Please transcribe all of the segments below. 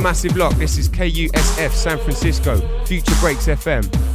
massive lock. This is KUSF San Francisco, Future Breaks FM.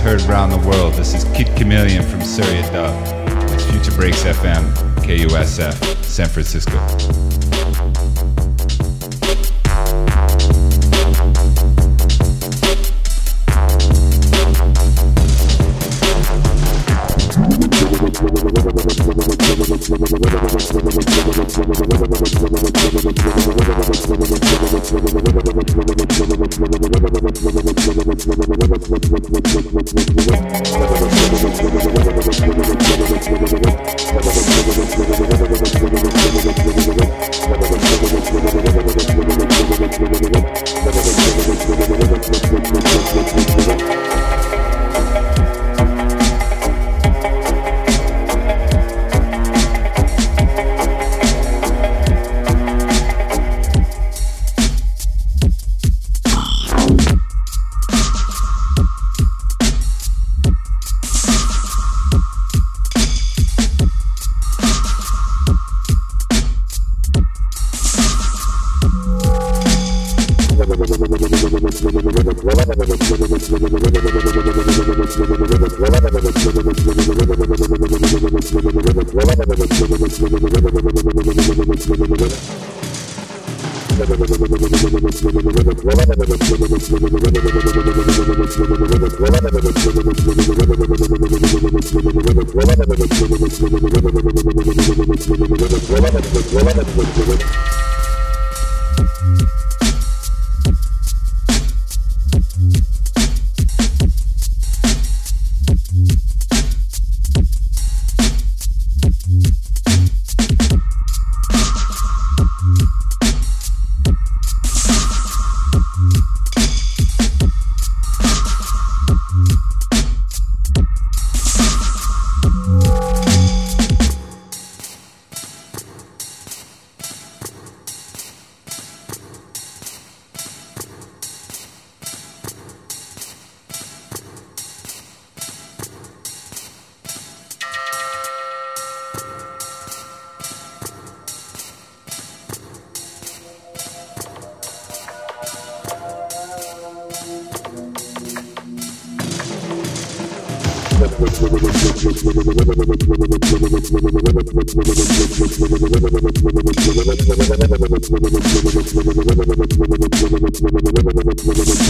Heard around the world. This is Kid Chameleon from Surya Dub. Future Breaks FM, KUSF, San Francisco.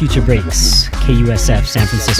Future Breaks, KUSF San Francisco.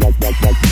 Like, like, like.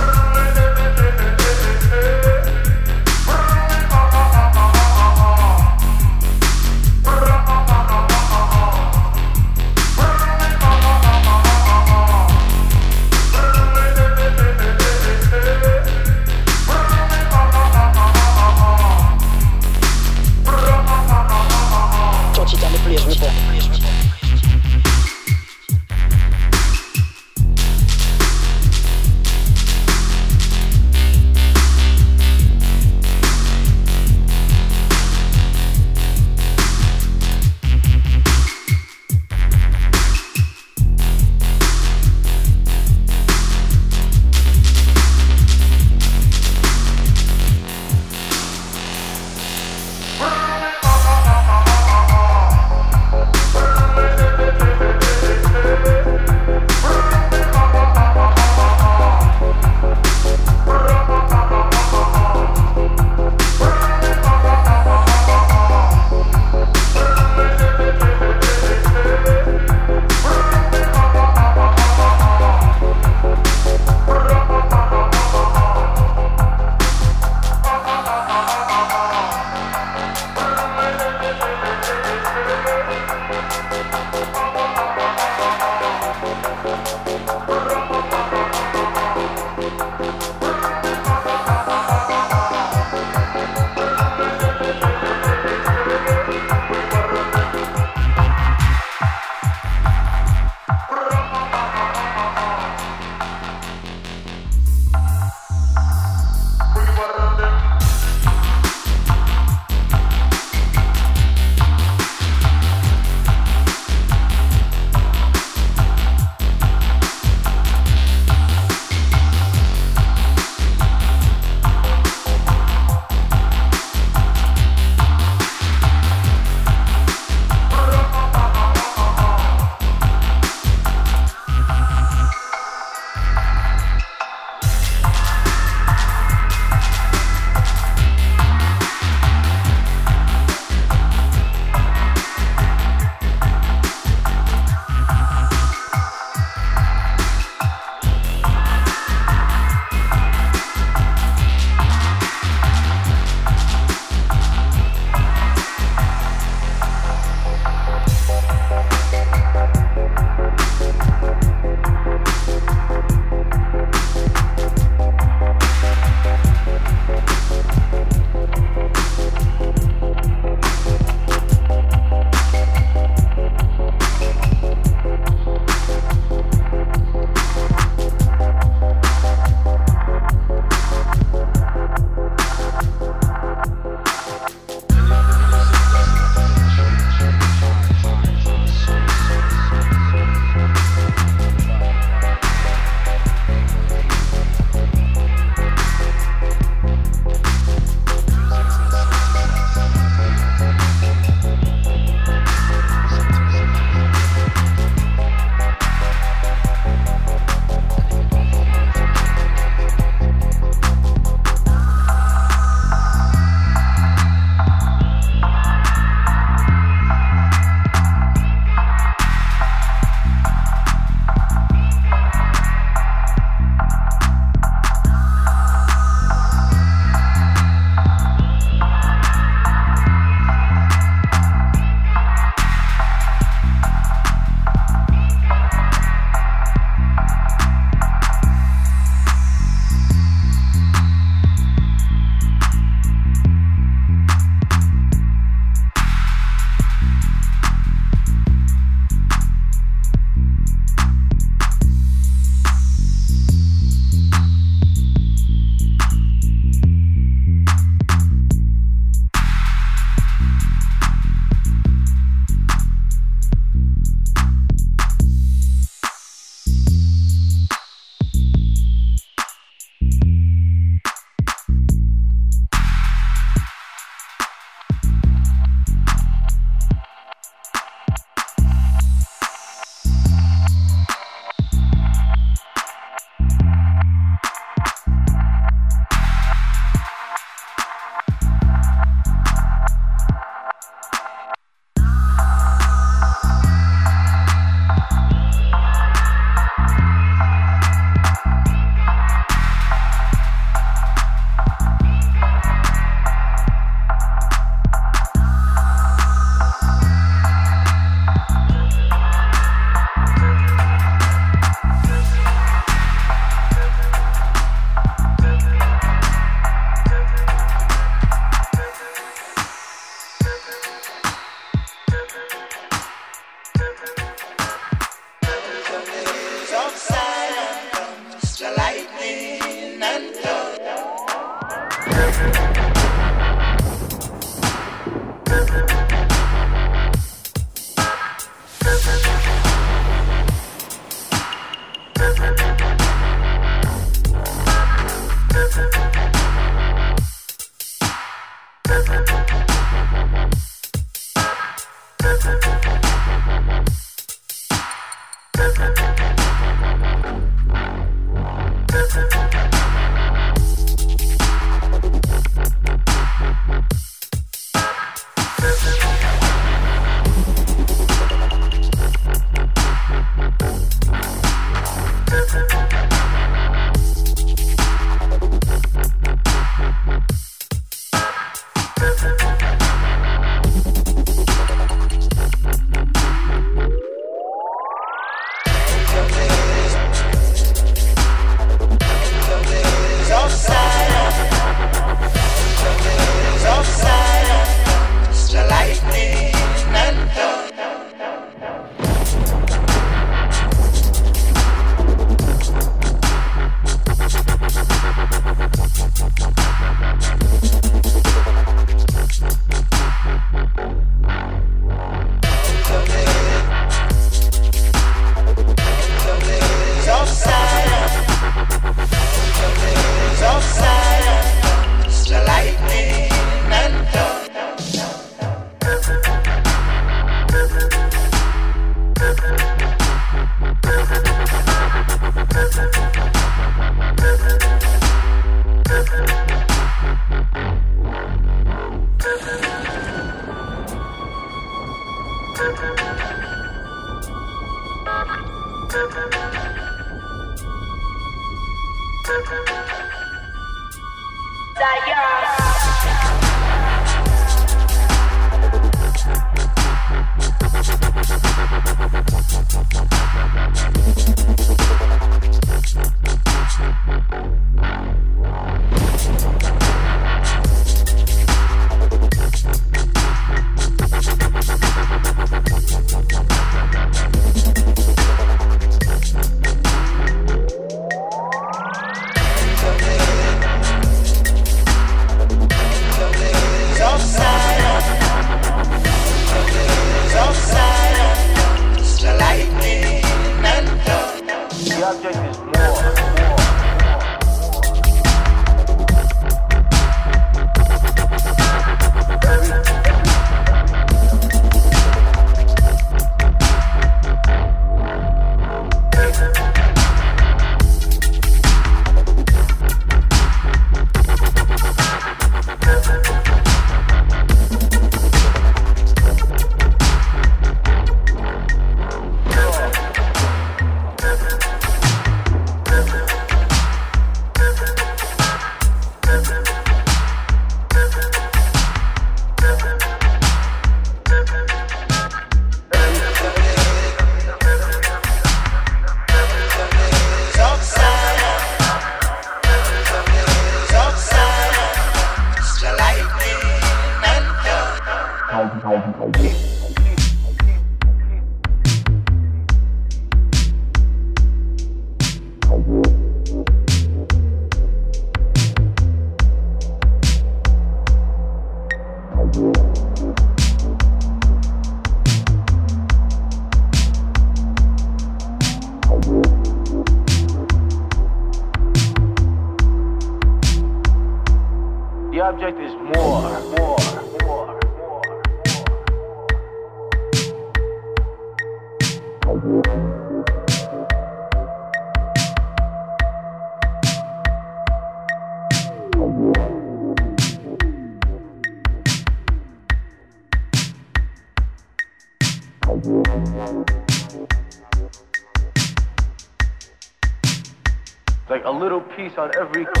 every, every.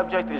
The object is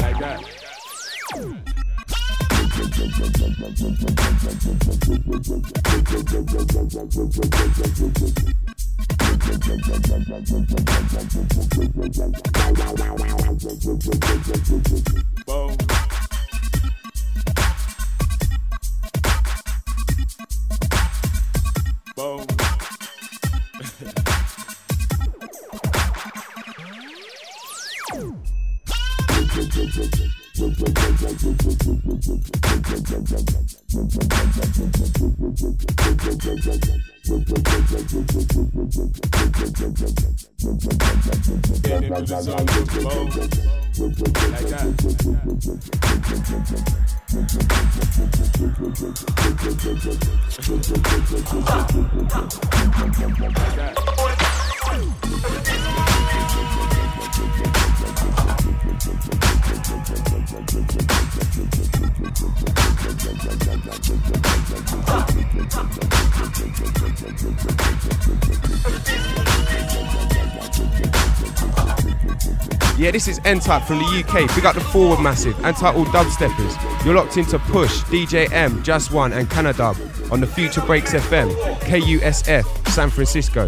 Like that. Boom. N-Type from the UK. Big up the Forward Massive. Untitled Dubsteppers. You're locked into Push, DJ M, Just One, and Canadub on the Future Breaks FM, KUSF, San Francisco.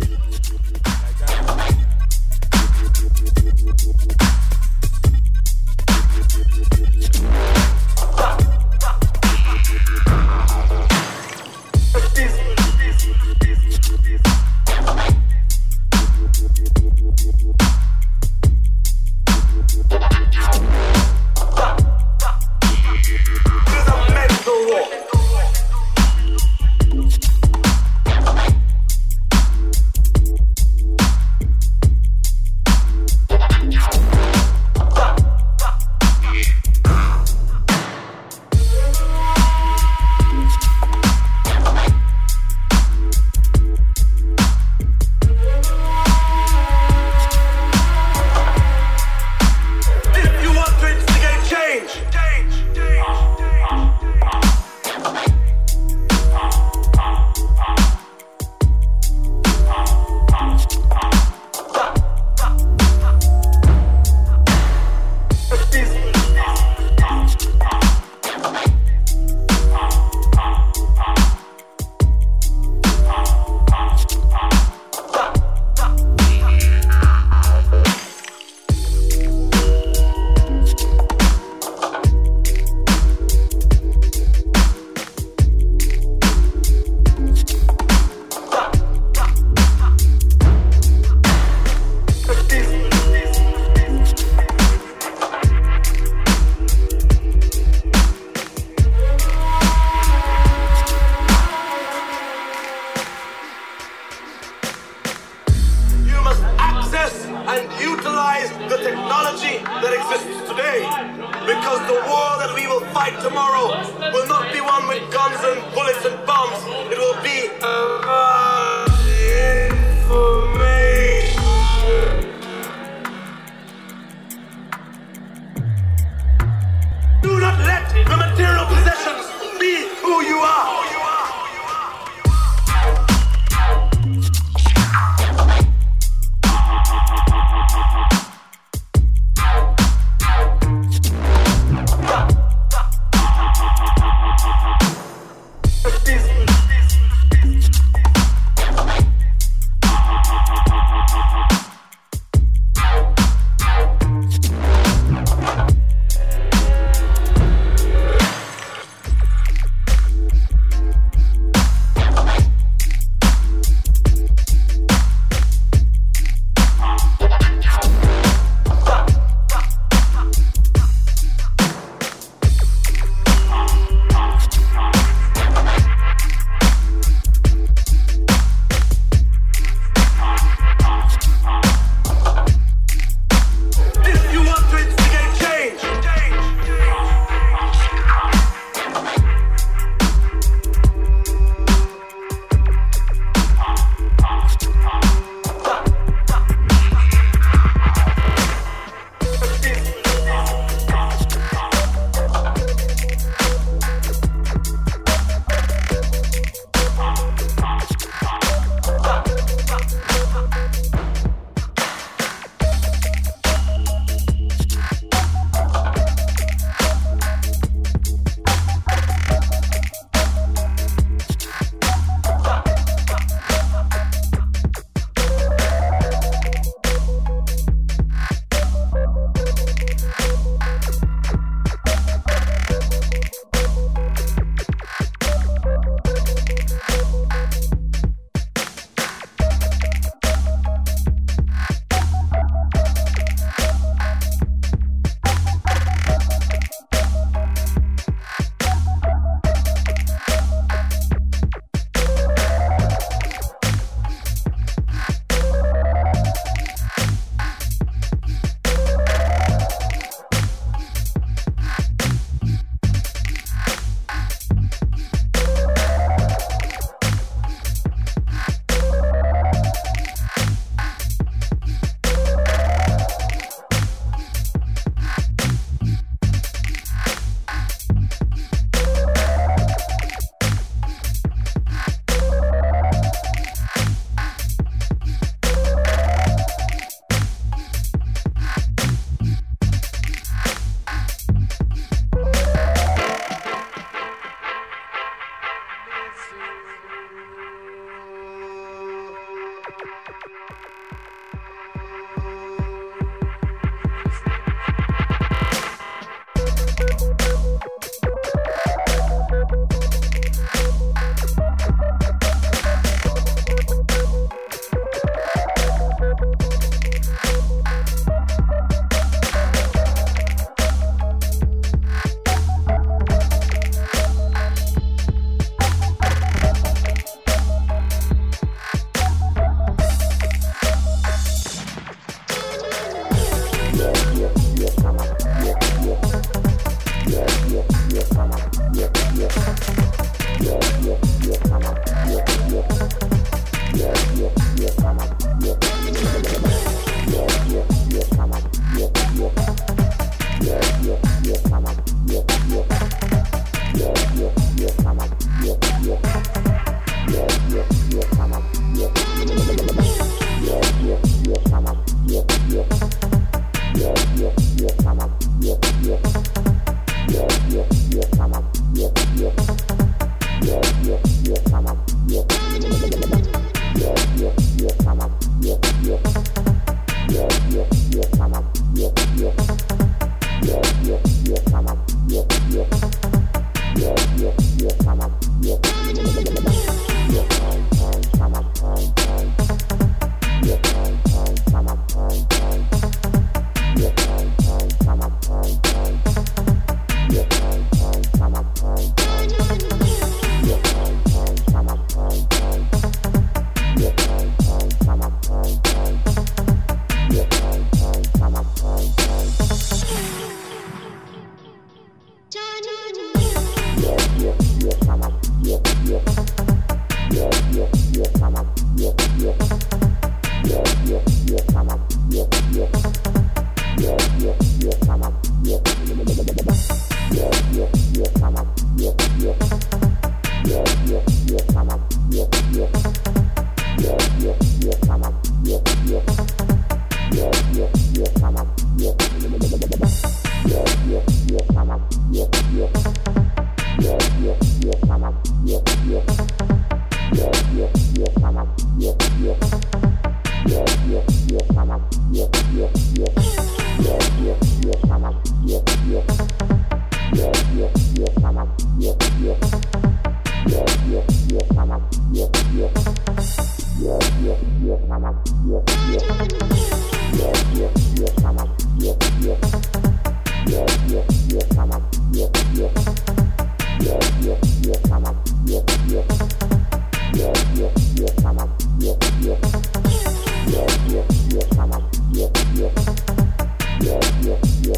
Yeah, yeah,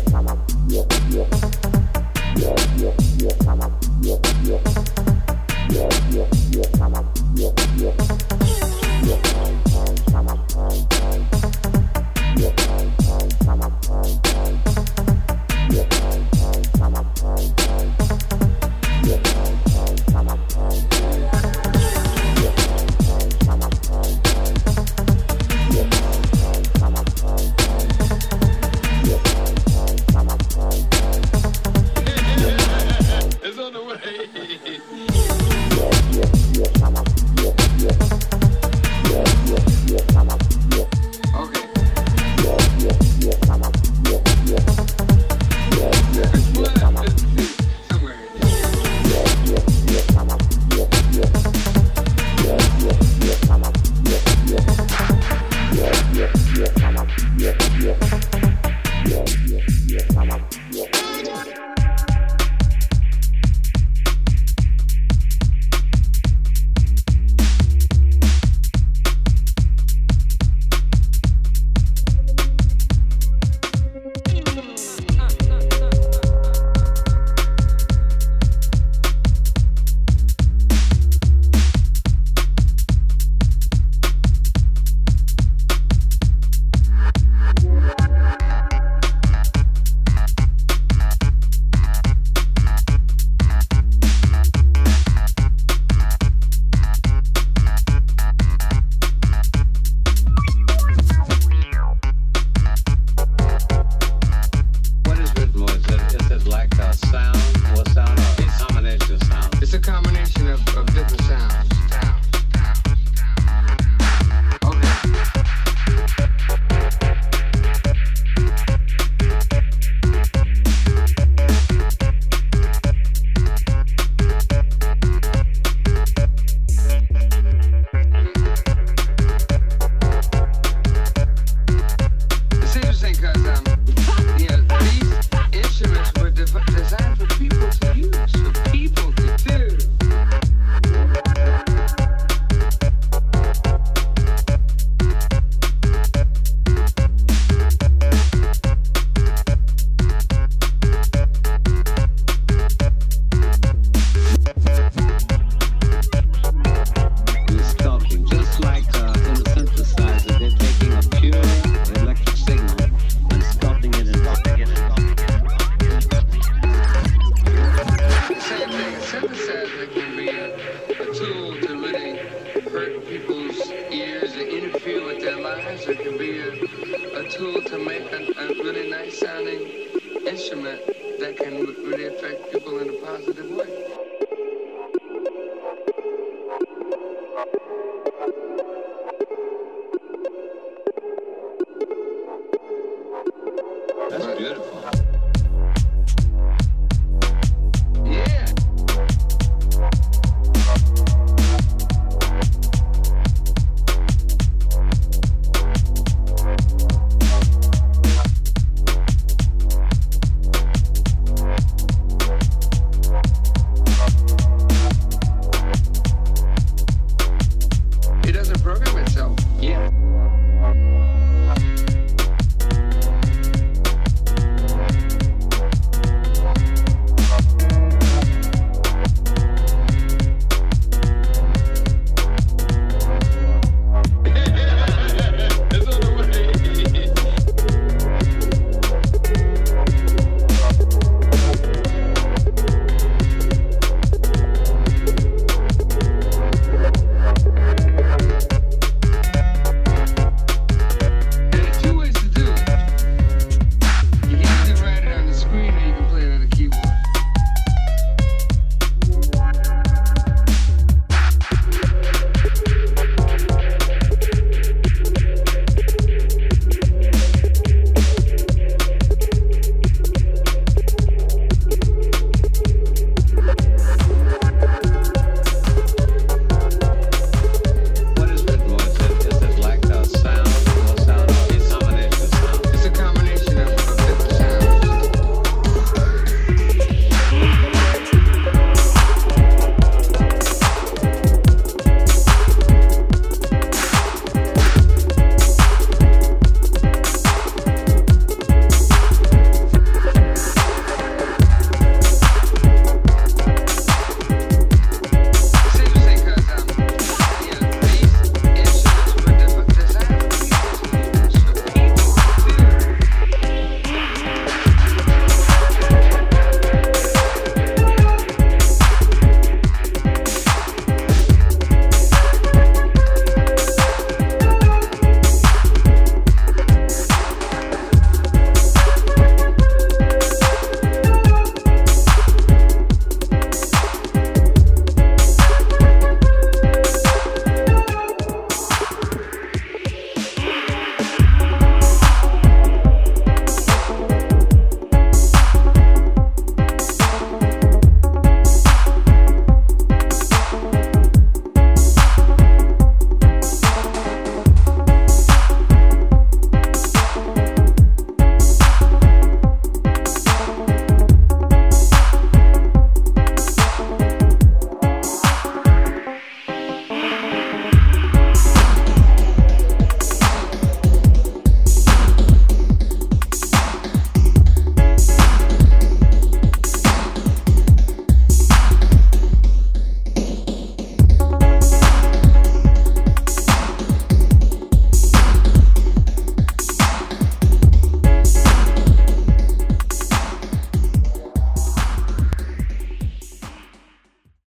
yeah,